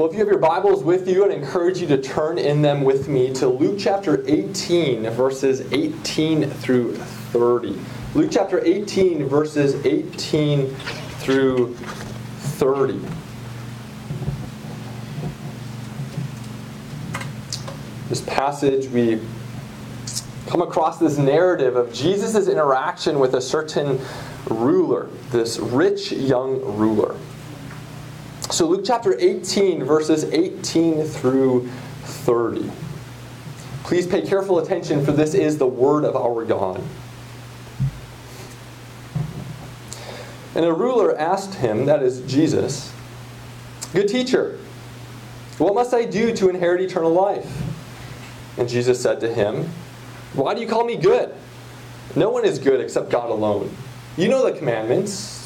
Well, if you have your Bibles with you, I'd encourage you to turn in them with me to Luke chapter 18, verses 18 through 30. Luke chapter 18, verses 18 through 30. This passage, we come across this narrative of Jesus' interaction with a certain ruler, this rich young ruler. So, Luke chapter 18, verses 18 through 30. Please pay careful attention, for this is the word of our God. And a ruler asked him, that is Jesus, Good teacher, what must I do to inherit eternal life? And Jesus said to him, Why do you call me good? No one is good except God alone. You know the commandments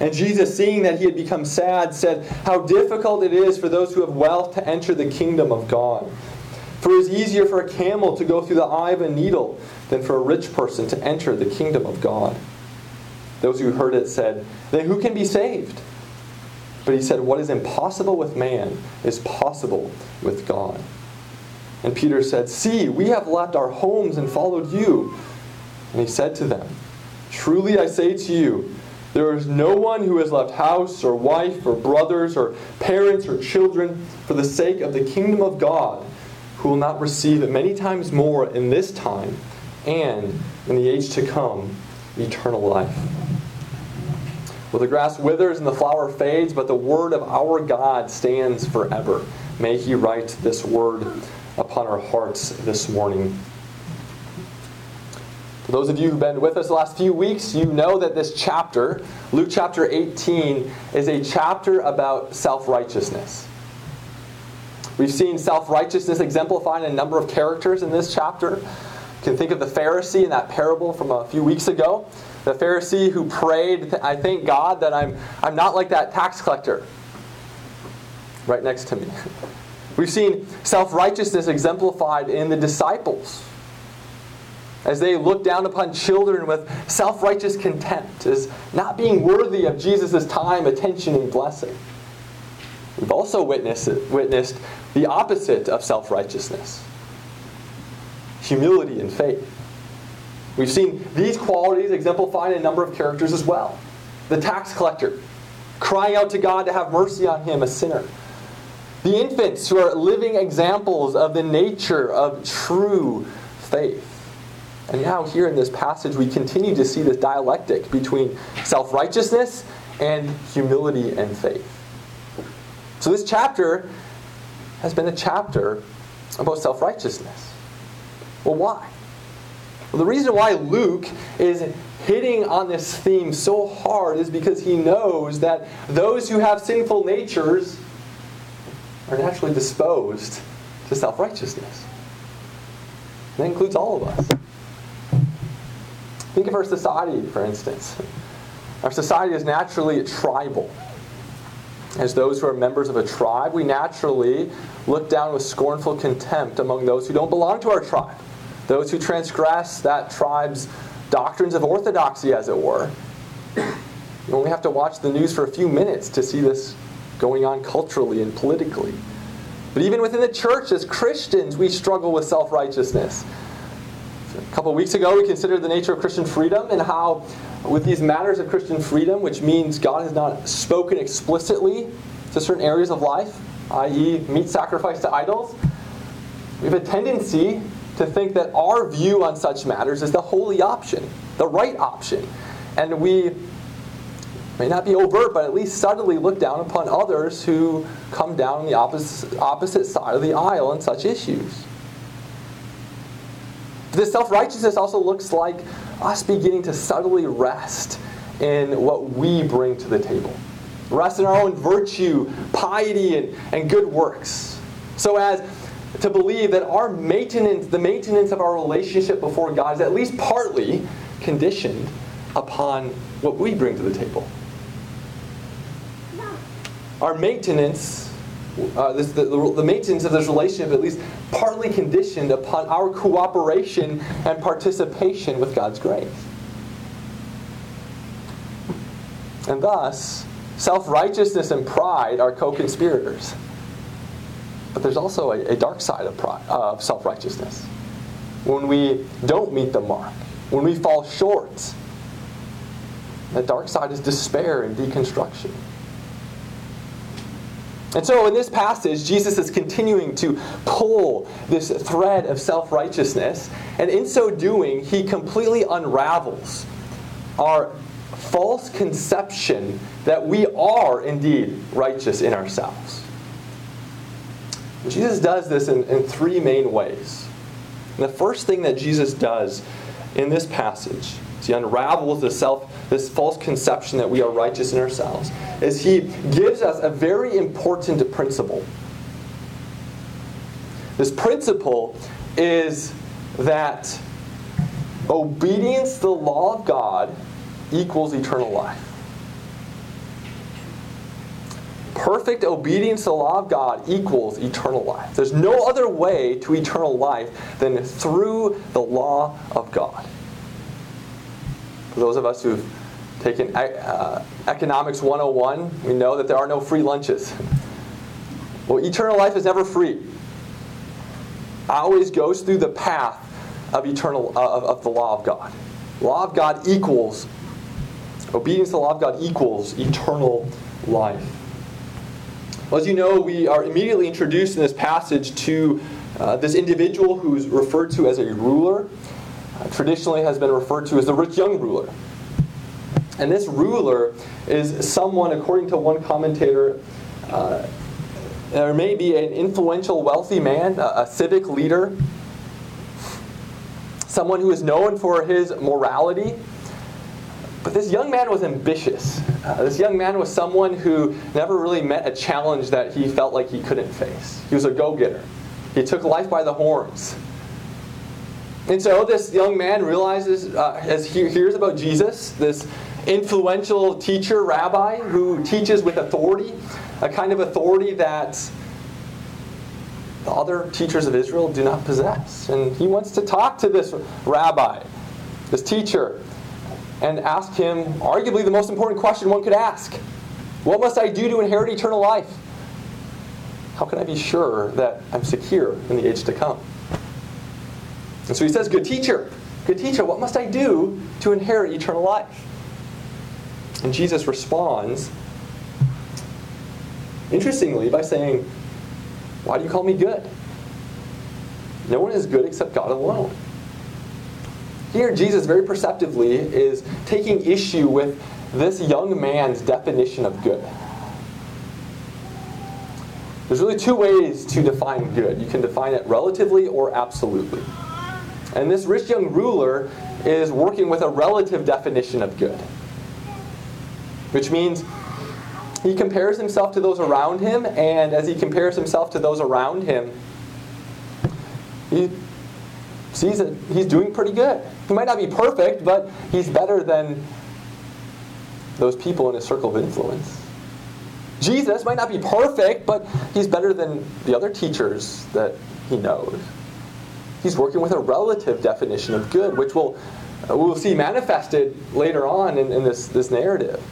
And Jesus, seeing that he had become sad, said, How difficult it is for those who have wealth to enter the kingdom of God. For it is easier for a camel to go through the eye of a needle than for a rich person to enter the kingdom of God. Those who heard it said, Then who can be saved? But he said, What is impossible with man is possible with God. And Peter said, See, we have left our homes and followed you. And he said to them, Truly I say to you, there is no one who has left house or wife or brothers or parents or children for the sake of the kingdom of God who will not receive it many times more in this time and in the age to come eternal life. Well, the grass withers and the flower fades, but the word of our God stands forever. May He write this word upon our hearts this morning. For those of you who've been with us the last few weeks, you know that this chapter, Luke chapter 18, is a chapter about self righteousness. We've seen self righteousness exemplified in a number of characters in this chapter. You can think of the Pharisee in that parable from a few weeks ago. The Pharisee who prayed, I thank God that I'm, I'm not like that tax collector right next to me. We've seen self righteousness exemplified in the disciples as they look down upon children with self righteous contempt, as not being worthy of Jesus' time, attention, and blessing. We've also witnessed, witnessed the opposite of self righteousness humility and faith. We've seen these qualities exemplified in a number of characters as well. The tax collector, crying out to God to have mercy on him, a sinner. The infants who are living examples of the nature of true faith. And now, here in this passage, we continue to see this dialectic between self righteousness and humility and faith. So, this chapter has been a chapter about self righteousness. Well, why? Well, the reason why Luke is hitting on this theme so hard is because he knows that those who have sinful natures are naturally disposed to self righteousness. That includes all of us. Think of our society, for instance. Our society is naturally tribal. As those who are members of a tribe, we naturally look down with scornful contempt among those who don't belong to our tribe, those who transgress that tribe's doctrines of orthodoxy, as it were. You only have to watch the news for a few minutes to see this going on culturally and politically. But even within the church, as Christians, we struggle with self righteousness. A couple weeks ago, we considered the nature of Christian freedom and how, with these matters of Christian freedom, which means God has not spoken explicitly to certain areas of life, i.e., meat sacrifice to idols, we have a tendency to think that our view on such matters is the holy option, the right option. And we may not be overt, but at least subtly look down upon others who come down the opposite, opposite side of the aisle on such issues. This self righteousness also looks like us beginning to subtly rest in what we bring to the table. Rest in our own virtue, piety, and, and good works. So as to believe that our maintenance, the maintenance of our relationship before God, is at least partly conditioned upon what we bring to the table. Our maintenance, uh, this, the, the maintenance of this relationship, at least partly conditioned upon our cooperation and participation with God's grace. And thus, self righteousness and pride are co conspirators. But there's also a, a dark side of, uh, of self righteousness. When we don't meet the mark, when we fall short, the dark side is despair and deconstruction. And so in this passage, Jesus is continuing to pull this thread of self righteousness, and in so doing, he completely unravels our false conception that we are indeed righteous in ourselves. Jesus does this in, in three main ways. And the first thing that Jesus does in this passage, as he unravels the self, this false conception that we are righteous in ourselves, is he gives us a very important principle. This principle is that obedience to the law of God equals eternal life. Perfect obedience to the law of God equals eternal life. There's no other way to eternal life than through the law of God. For those of us who've taken uh, Economics 101, we know that there are no free lunches. Well, eternal life is never free. Always goes through the path of eternal uh, of, of the law of God. Law of God equals Obedience to the law of God equals eternal life. Well, as you know, we are immediately introduced in this passage to uh, this individual who's referred to as a ruler. Traditionally has been referred to as the rich young ruler. And this ruler is someone, according to one commentator, uh, there may be an influential, wealthy man, a, a civic leader, someone who is known for his morality but this young man was ambitious. Uh, this young man was someone who never really met a challenge that he felt like he couldn't face. He was a go getter, he took life by the horns. And so this young man realizes, uh, as he hears about Jesus, this influential teacher, rabbi, who teaches with authority, a kind of authority that the other teachers of Israel do not possess. And he wants to talk to this rabbi, this teacher, and ask him arguably the most important question one could ask What must I do to inherit eternal life? How can I be sure that I'm secure in the age to come? And so he says, Good teacher, good teacher, what must I do to inherit eternal life? And Jesus responds, interestingly, by saying, Why do you call me good? No one is good except God alone. Here, Jesus very perceptively is taking issue with this young man's definition of good. There's really two ways to define good. You can define it relatively or absolutely. And this rich young ruler is working with a relative definition of good, which means he compares himself to those around him, and as he compares himself to those around him, he sees that he's doing pretty good. He might not be perfect, but he's better than those people in his circle of influence. Jesus might not be perfect, but he's better than the other teachers that he knows. He's working with a relative definition of good, which we'll, uh, we'll see manifested later on in, in this, this narrative.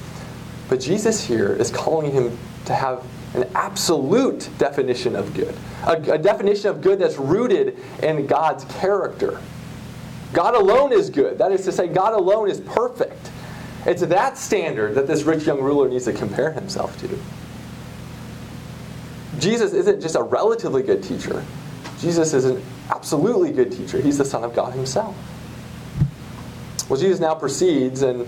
But Jesus here is calling him to have an absolute definition of good, a, a, definition of good that's rooted in God's character. God alone is good. That is to say, God alone is perfect. It's that standard that this rich young ruler needs to compare himself to. Jesus isn't just a relatively good teacher, Jesus is an absolutely good teacher. He's the Son of God Himself. Well, Jesus now proceeds and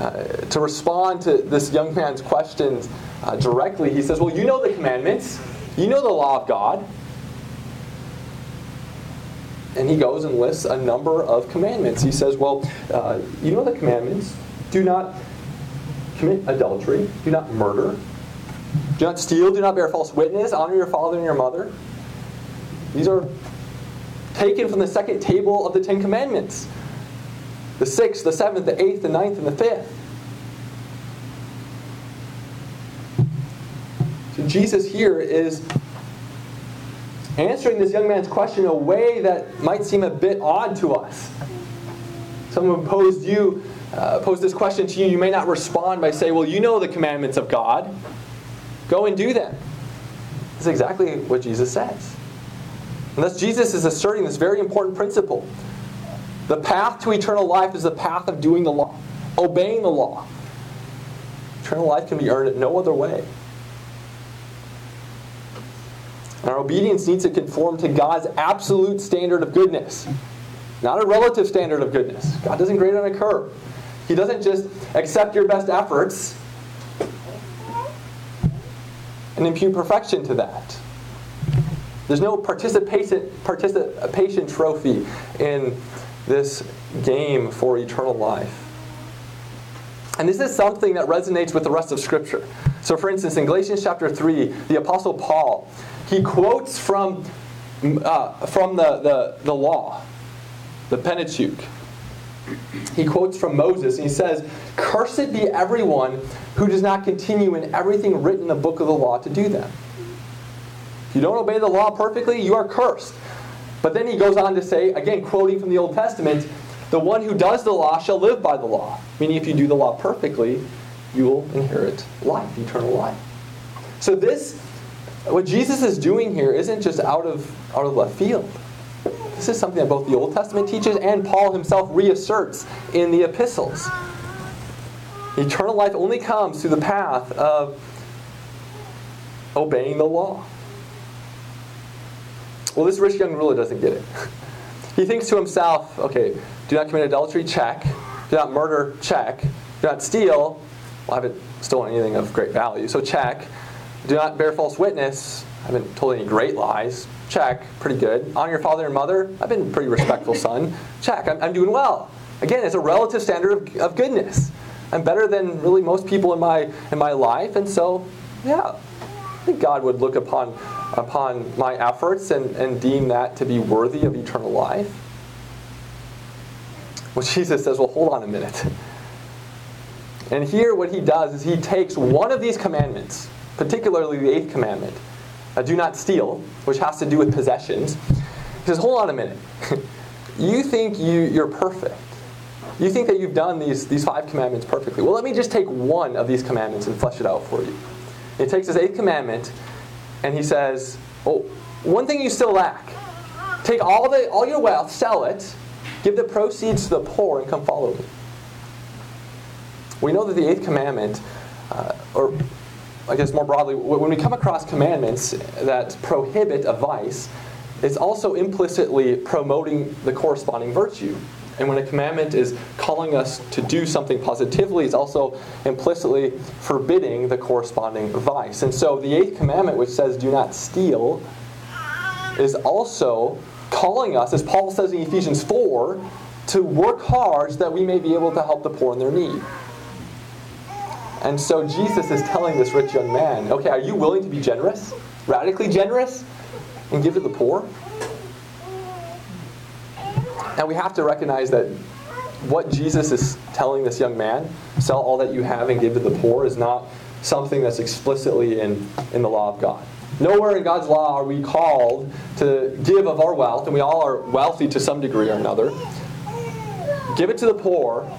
uh, to respond to this young man's questions uh, directly, he says, Well, you know the commandments, you know the law of God. And he goes and lists a number of commandments. He says, Well, uh, you know the commandments. Do not commit adultery, do not murder, do not steal, do not bear false witness, honor your father and your mother. These are taken from the second table of the Ten Commandments the sixth, the seventh, the eighth, the ninth, and the fifth. So Jesus here is answering this young man's question in a way that might seem a bit odd to us. Someone posed you uh, posed this question to you, you may not respond by saying, "Well, you know the commandments of God. Go and do them." That's exactly what Jesus says. And thus, Jesus is asserting this very important principle. The path to eternal life is the path of doing the law, obeying the law. Eternal life can be earned in no other way. And our obedience needs to conform to God's absolute standard of goodness, not a relative standard of goodness. God doesn't grade on a curve. He doesn't just accept your best efforts and impute perfection to that. There's no participation, participation trophy in this game for eternal life. And this is something that resonates with the rest of Scripture. So, for instance, in Galatians chapter 3, the Apostle Paul, he quotes from, uh, from the, the, the law, the Pentateuch. He quotes from Moses, and he says, Cursed be everyone who does not continue in everything written in the book of the law to do them. You don't obey the law perfectly, you are cursed. But then he goes on to say, again, quoting from the Old Testament, the one who does the law shall live by the law. Meaning, if you do the law perfectly, you will inherit life, eternal life. So, this, what Jesus is doing here, isn't just out of, out of left field. This is something that both the Old Testament teaches and Paul himself reasserts in the epistles. Eternal life only comes through the path of obeying the law. Well, this rich young ruler doesn't get it. he thinks to himself, okay, do not commit adultery, check. Do not murder, check. Do not steal. Well, I haven't stolen anything of great value, so check. Do not bear false witness. I haven't told any great lies. Check. Pretty good. Honor your father and mother. I've been a pretty respectful son. Check. I'm, I'm doing well. Again, it's a relative standard of, of goodness. I'm better than really most people in my in my life, and so, yeah, I think God would look upon upon my efforts and, and deem that to be worthy of eternal life? Well, Jesus says, well, hold on a minute. And here, what he does is he takes one of these commandments, particularly the eighth commandment, do not steal, which has to do with possessions. He says, hold on a minute. you think you, you're perfect. You think that you've done these, these five commandments perfectly. Well, let me just take one of these commandments and flesh it out for you. He takes his eighth commandment and he says, "Oh, one thing you still lack. Take all the all your wealth, sell it, give the proceeds to the poor, and come follow me." We know that the eighth commandment, uh, or I guess more broadly, when we come across commandments that prohibit a vice, it's also implicitly promoting the corresponding virtue. And when a commandment is calling us to do something positively, it's also implicitly forbidding the corresponding vice. And so the eighth commandment, which says, do not steal, is also calling us, as Paul says in Ephesians 4, to work hard so that we may be able to help the poor in their need. And so Jesus is telling this rich young man, okay, are you willing to be generous? Radically generous? And give to the poor? And we have to recognize that what Jesus is telling this young man, sell all that you have and give to the poor, is not something that's explicitly in, in the law of God. Nowhere in God's law are we called to give of our wealth, and we all are wealthy to some degree or another. Give it to the poor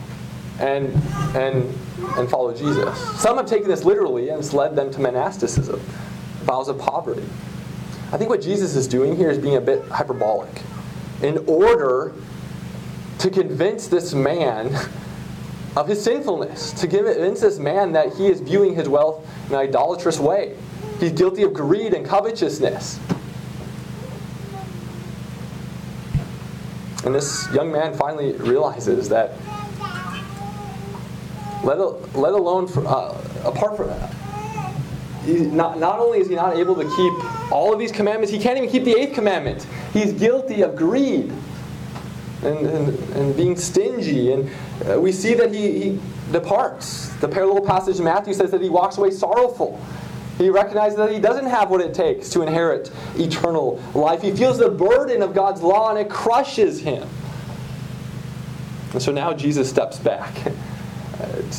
and, and, and follow Jesus. Some have taken this literally and it's led them to monasticism, vows of poverty. I think what Jesus is doing here is being a bit hyperbolic in order to convince this man of his sinfulness, to convince this man that he is viewing his wealth in an idolatrous way. He's guilty of greed and covetousness. And this young man finally realizes that, let, let alone, for, uh, apart from that, not, not only is he not able to keep all of these commandments, he can't even keep the eighth commandment. He's guilty of greed and, and, and being stingy. And uh, we see that he, he departs. The parallel passage in Matthew says that he walks away sorrowful. He recognizes that he doesn't have what it takes to inherit eternal life. He feels the burden of God's law and it crushes him. And so now Jesus steps back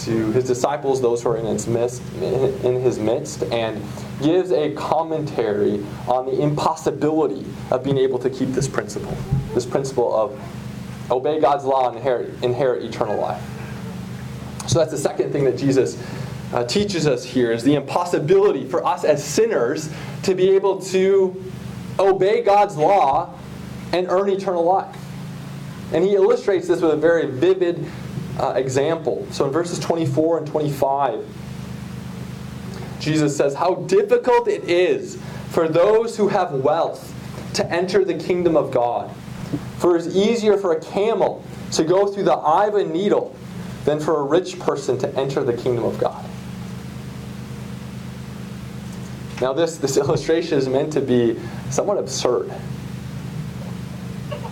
to his disciples, those who are in his midst, in his midst, and gives a commentary on the impossibility of being able to keep this principle, this principle of obey God's law and inherit, inherit eternal life. So that's the second thing that Jesus uh, teaches us here is the impossibility for us as sinners to be able to obey God's law and earn eternal life. And he illustrates this with a very vivid uh, example. So in verses 24 and 25, Jesus says, How difficult it is for those who have wealth to enter the kingdom of God. For it is easier for a camel to go through the eye of a needle than for a rich person to enter the kingdom of God. Now, this, this illustration is meant to be somewhat absurd.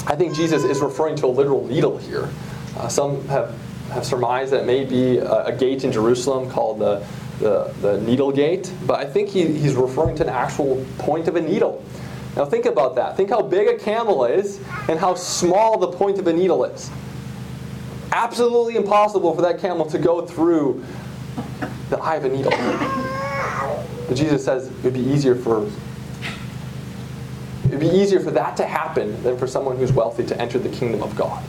I think Jesus is referring to a literal needle here. Uh, some have, have surmised that it may be a, a gate in Jerusalem called the, the, the needle gate, but I think he, he's referring to an actual point of a needle. Now, think about that. Think how big a camel is and how small the point of a needle is. Absolutely impossible for that camel to go through the eye of a needle. But Jesus says it would be easier for it'd be easier for that to happen than for someone who's wealthy to enter the kingdom of God.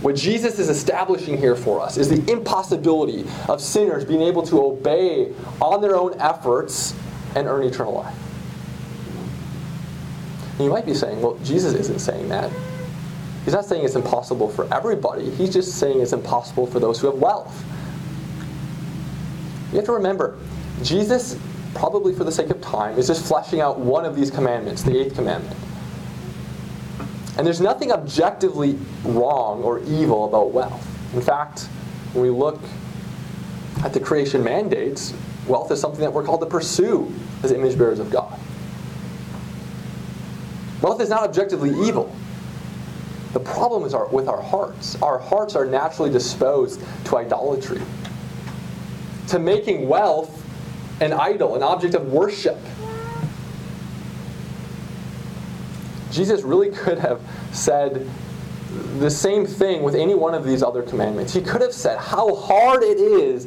What Jesus is establishing here for us is the impossibility of sinners being able to obey on their own efforts and earn eternal life. And you might be saying, well, Jesus isn't saying that. He's not saying it's impossible for everybody. He's just saying it's impossible for those who have wealth. You have to remember, Jesus, probably for the sake of time, is just fleshing out one of these commandments, the eighth commandment. And there's nothing objectively wrong or evil about wealth. In fact, when we look at the creation mandates, wealth is something that we're called to pursue as image bearers of God. Wealth is not objectively evil. The problem is our, with our hearts. Our hearts are naturally disposed to idolatry, to making wealth an idol, an object of worship. Jesus really could have said the same thing with any one of these other commandments. He could have said how hard it is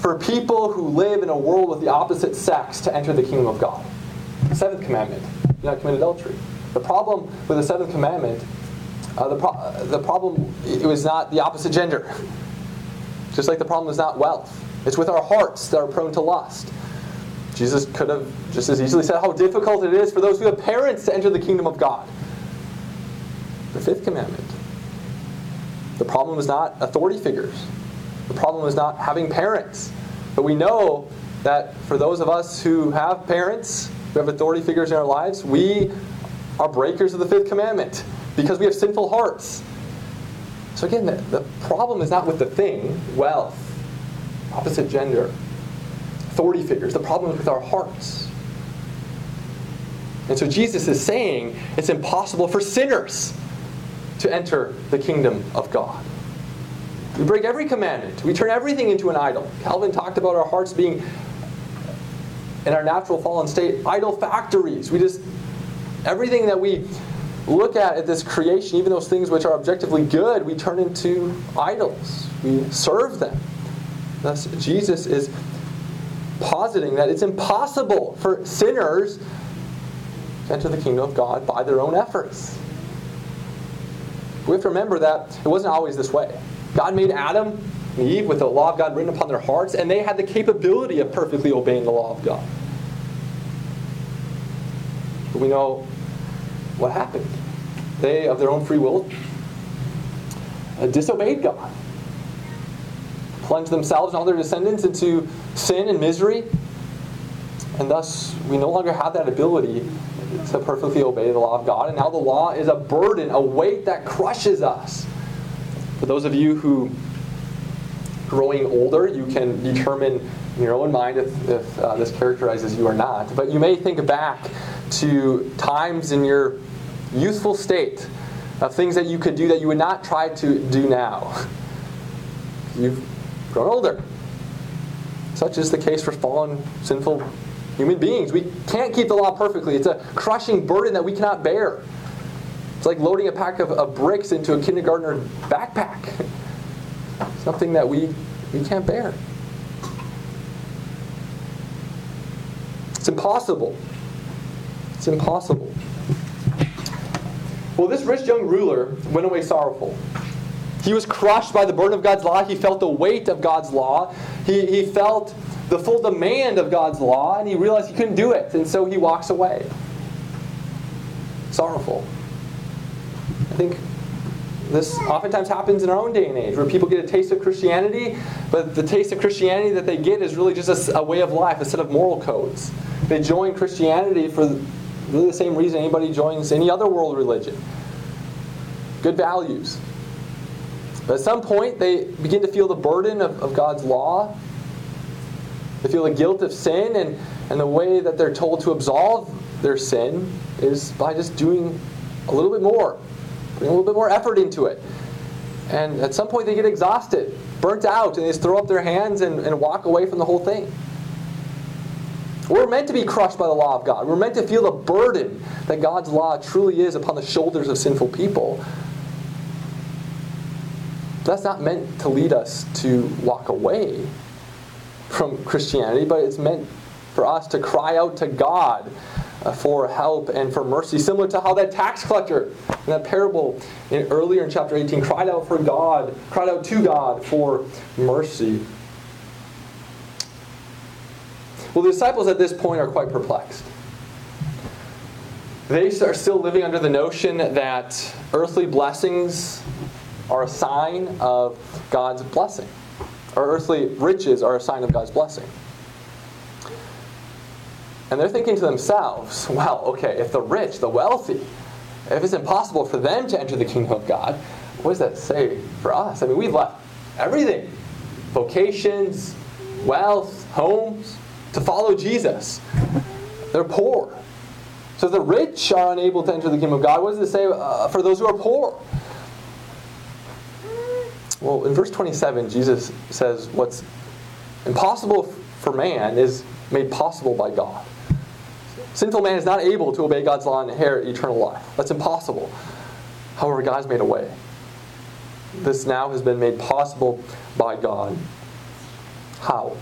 for people who live in a world with the opposite sex to enter the kingdom of God. The seventh commandment, do not commit adultery. The problem with the seventh commandment, uh, the, pro- the problem it was not the opposite gender. Just like the problem is not wealth. It's with our hearts that are prone to lust. Jesus could have just as easily said how difficult it is for those who have parents to enter the kingdom of God. The fifth commandment. The problem is not authority figures. The problem is not having parents. But we know that for those of us who have parents, who have authority figures in our lives, we are breakers of the fifth commandment because we have sinful hearts. So again, the, the problem is not with the thing, wealth, opposite gender, authority figures. The problem is with our hearts. And so Jesus is saying it's impossible for sinners to enter the kingdom of God. We break every commandment. We turn everything into an idol. Calvin talked about our hearts being, in our natural fallen state, idol factories. We just, everything that we look at at this creation, even those things which are objectively good, we turn into idols. We serve them. Thus, Jesus is positing that it's impossible for sinners to enter the kingdom of God by their own efforts. We have to remember that it wasn't always this way. God made Adam and Eve with the law of God written upon their hearts, and they had the capability of perfectly obeying the law of God. But we know what happened. They, of their own free will, disobeyed God plunge themselves and all their descendants into sin and misery. And thus, we no longer have that ability to perfectly obey the law of God. And now the law is a burden, a weight that crushes us. For those of you who, growing older, you can determine in your own mind if, if uh, this characterizes you or not. But you may think back to times in your youthful state of things that you could do that you would not try to do now. You've grown older. Such is the case for fallen, sinful human beings. We can't keep the law perfectly. It's a crushing burden that we cannot bear. It's like loading a pack of, of bricks into a kindergartner backpack. Something that we, we can't bear. It's impossible. It's impossible. Well, this rich young ruler went away sorrowful. He was crushed by the burden of God's law. He felt the weight of God's law. He, he felt the full demand of God's law, and he realized he couldn't do it, and so he walks away. Sorrowful. I think this oftentimes happens in our own day and age, where people get a taste of Christianity, but the taste of Christianity that they get is really just a, a way of life, a set of moral codes. They join Christianity for really the same reason anybody joins any other world religion good values. But at some point, they begin to feel the burden of, of God's law. They feel the guilt of sin, and, and the way that they're told to absolve their sin is by just doing a little bit more, putting a little bit more effort into it. And at some point, they get exhausted, burnt out, and they just throw up their hands and, and walk away from the whole thing. We're meant to be crushed by the law of God. We're meant to feel the burden that God's law truly is upon the shoulders of sinful people. That's not meant to lead us to walk away from Christianity, but it's meant for us to cry out to God uh, for help and for mercy, similar to how that tax collector in that parable in, earlier in chapter 18 cried out for God, cried out to God for mercy. Well, the disciples at this point are quite perplexed. They are still living under the notion that earthly blessings are a sign of God's blessing, Our earthly riches are a sign of God's blessing. And they're thinking to themselves, well, okay, if the rich, the wealthy, if it's impossible for them to enter the kingdom of God, what does that say for us? I mean, we've left everything vocations, wealth, homes to follow Jesus. They're poor. So the rich are unable to enter the kingdom of God. What does it say uh, for those who are poor? Well, in verse 27, Jesus says what's impossible for man is made possible by God. Sinful man is not able to obey God's law and inherit eternal life. That's impossible. However, God's made a way. This now has been made possible by God. How?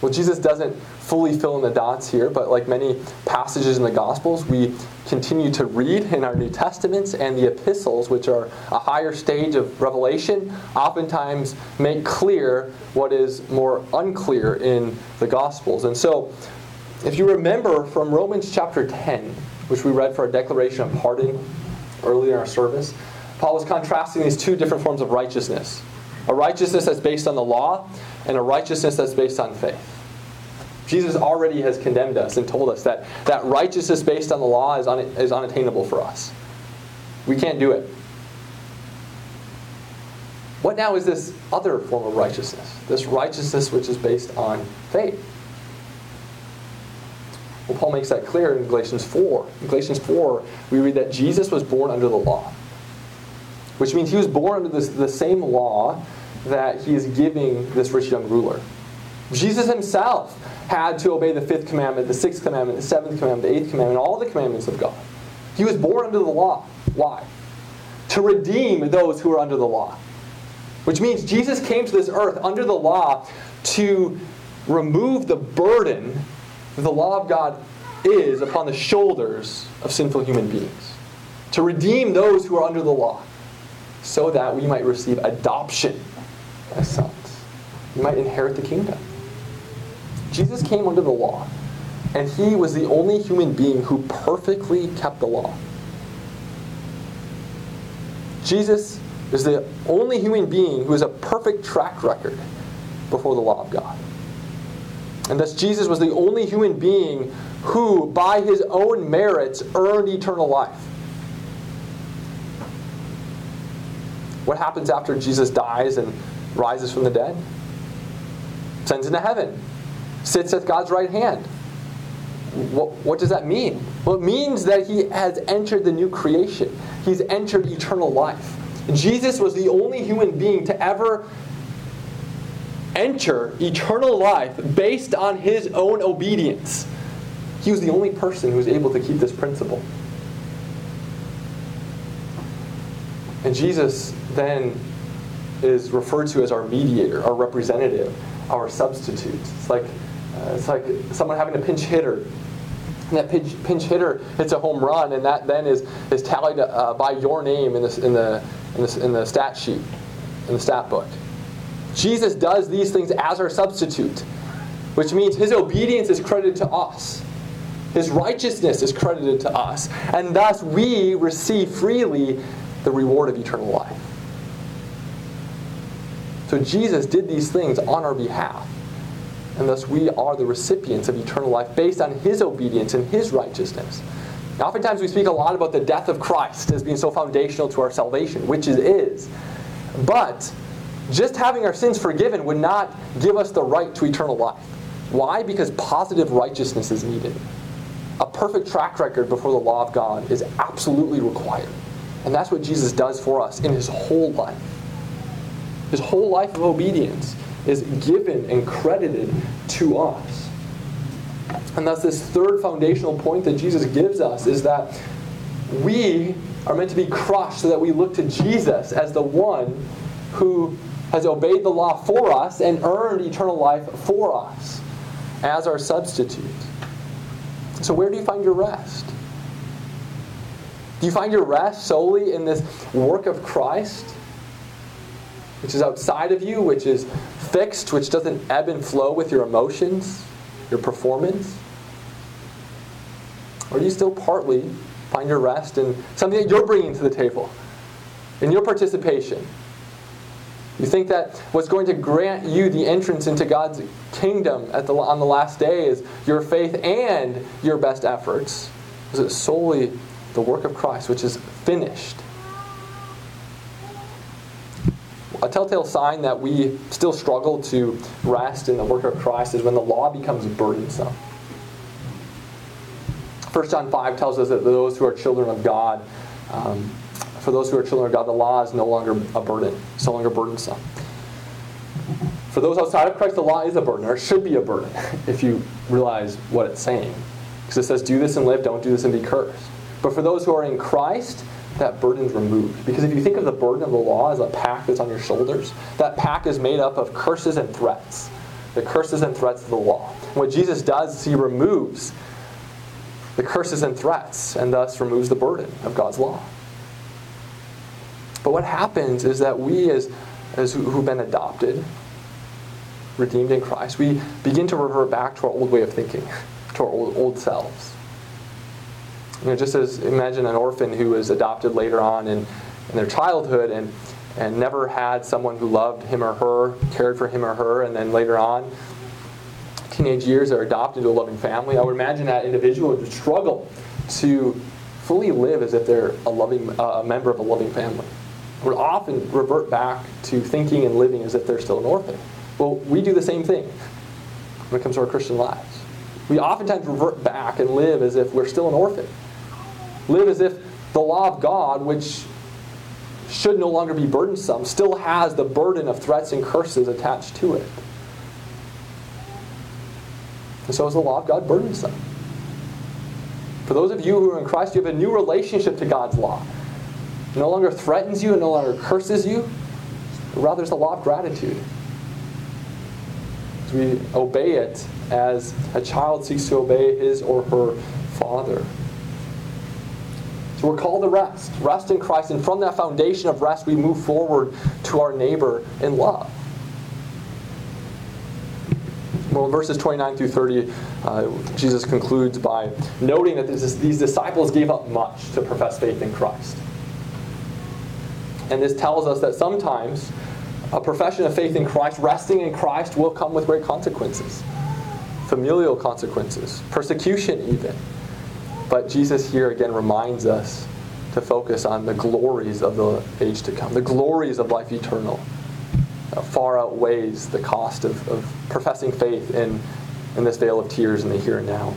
Well, Jesus doesn't fully fill in the dots here, but like many passages in the Gospels, we continue to read in our New Testaments and the epistles, which are a higher stage of revelation, oftentimes make clear what is more unclear in the Gospels. And so, if you remember from Romans chapter 10, which we read for our declaration of pardon earlier in our service, Paul was contrasting these two different forms of righteousness a righteousness that's based on the law, and a righteousness that's based on faith. Jesus already has condemned us and told us that, that righteousness based on the law is, un, is unattainable for us. We can't do it. What now is this other form of righteousness? This righteousness which is based on faith. Well, Paul makes that clear in Galatians 4. In Galatians 4, we read that Jesus was born under the law, which means he was born under this, the same law that he is giving this rich young ruler. Jesus himself had to obey the fifth commandment, the sixth commandment, the seventh commandment, the eighth commandment, all the commandments of God. He was born under the law. Why? To redeem those who are under the law. Which means Jesus came to this earth under the law to remove the burden that the law of God is upon the shoulders of sinful human beings. To redeem those who are under the law so that we might receive adoption as sons. We might inherit the kingdom. Jesus came under the law, and he was the only human being who perfectly kept the law. Jesus is the only human being who has a perfect track record before the law of God. And thus, Jesus was the only human being who, by his own merits, earned eternal life. What happens after Jesus dies and rises from the dead? Sends into heaven sits at God's right hand. What, what does that mean? Well, it means that he has entered the new creation. He's entered eternal life. Jesus was the only human being to ever enter eternal life based on his own obedience. He was the only person who was able to keep this principle. And Jesus then is referred to as our mediator, our representative, our substitute. It's like, uh, it's like someone having a pinch hitter. And that pinch, pinch hitter hits a home run, and that then is, is tallied uh, by your name in, this, in, the, in, this, in the stat sheet, in the stat book. Jesus does these things as our substitute, which means his obedience is credited to us. His righteousness is credited to us. And thus we receive freely the reward of eternal life. So Jesus did these things on our behalf. And thus we are the recipients of eternal life based on his obedience and his righteousness. Now, oftentimes we speak a lot about the death of Christ as being so foundational to our salvation, which it is. But just having our sins forgiven would not give us the right to eternal life. Why? Because positive righteousness is needed. A perfect track record before the law of God is absolutely required. And that's what Jesus does for us in his whole life. His whole life of obedience is given and credited to us. And thus, this third foundational point that Jesus gives us is that we are meant to be crushed so that we look to Jesus as the one who has obeyed the law for us and earned eternal life for us as our substitute. So, where do you find your rest? Do you find your rest solely in this work of Christ, which is outside of you, which is fixed, which doesn't ebb and flow with your emotions, your performance? Or do you still partly find your rest in something that you're bringing to the table, in your participation? You think that what's going to grant you the entrance into God's kingdom at the, on the last day is your faith and your best efforts? Is it solely the work of Christ, which is finished. A telltale sign that we still struggle to rest in the work of Christ is when the law becomes burdensome. 1 John 5 tells us that those who are children of God, um, for those who are children of God, the law is no longer a burden, it's no longer burdensome. For those outside of Christ, the law is a burden, or should be a burden, if you realize what it's saying. Because it says, do this and live, don't do this and be cursed. But for those who are in Christ, that burden's removed. Because if you think of the burden of the law as a pack that's on your shoulders, that pack is made up of curses and threats. The curses and threats of the law. What Jesus does is he removes the curses and threats and thus removes the burden of God's law. But what happens is that we, as, as who've been adopted, redeemed in Christ, we begin to revert back to our old way of thinking, to our old, old selves. You know, just as imagine an orphan who was adopted later on in, in their childhood and, and never had someone who loved him or her, cared for him or her, and then later on, teenage years, are adopted to a loving family. I would imagine that individual would struggle to fully live as if they're a loving, uh, a member of a loving family. Would often revert back to thinking and living as if they're still an orphan. Well, we do the same thing when it comes to our Christian lives. We oftentimes revert back and live as if we're still an orphan live as if the law of God, which should no longer be burdensome, still has the burden of threats and curses attached to it. And so is the law of God burdensome. For those of you who are in Christ, you have a new relationship to God's law. It no longer threatens you, it no longer curses you, but rather it's the law of gratitude. As we obey it as a child seeks to obey his or her father. We're called to rest, rest in Christ, and from that foundation of rest, we move forward to our neighbor in love. Well, verses 29 through 30, uh, Jesus concludes by noting that this, these disciples gave up much to profess faith in Christ. And this tells us that sometimes a profession of faith in Christ, resting in Christ, will come with great consequences familial consequences, persecution, even. But Jesus here again reminds us to focus on the glories of the age to come, the glories of life eternal. Uh, far outweighs the cost of, of professing faith in, in this vale of tears in the here and now.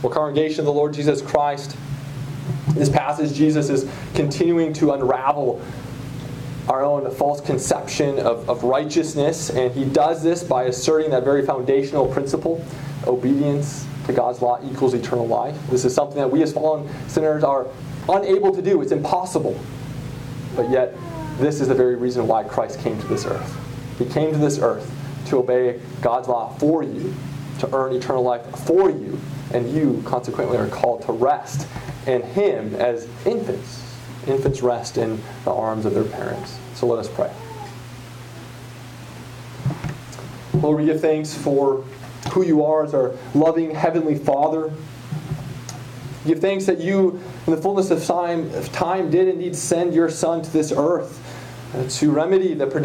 Well, congregation of the Lord Jesus Christ, this passage, Jesus is continuing to unravel our own false conception of, of righteousness, and he does this by asserting that very foundational principle obedience to God's law equals eternal life. This is something that we as fallen sinners are unable to do, it's impossible. But yet, this is the very reason why Christ came to this earth. He came to this earth to obey God's law for you, to earn eternal life for you, and you consequently are called to rest in Him as infants. Infants rest in the arms of their parents. So let us pray. Lord, we give thanks for who you are as our loving Heavenly Father. Give thanks that you, in the fullness of time, of time did indeed send your Son to this earth uh, to remedy the predicament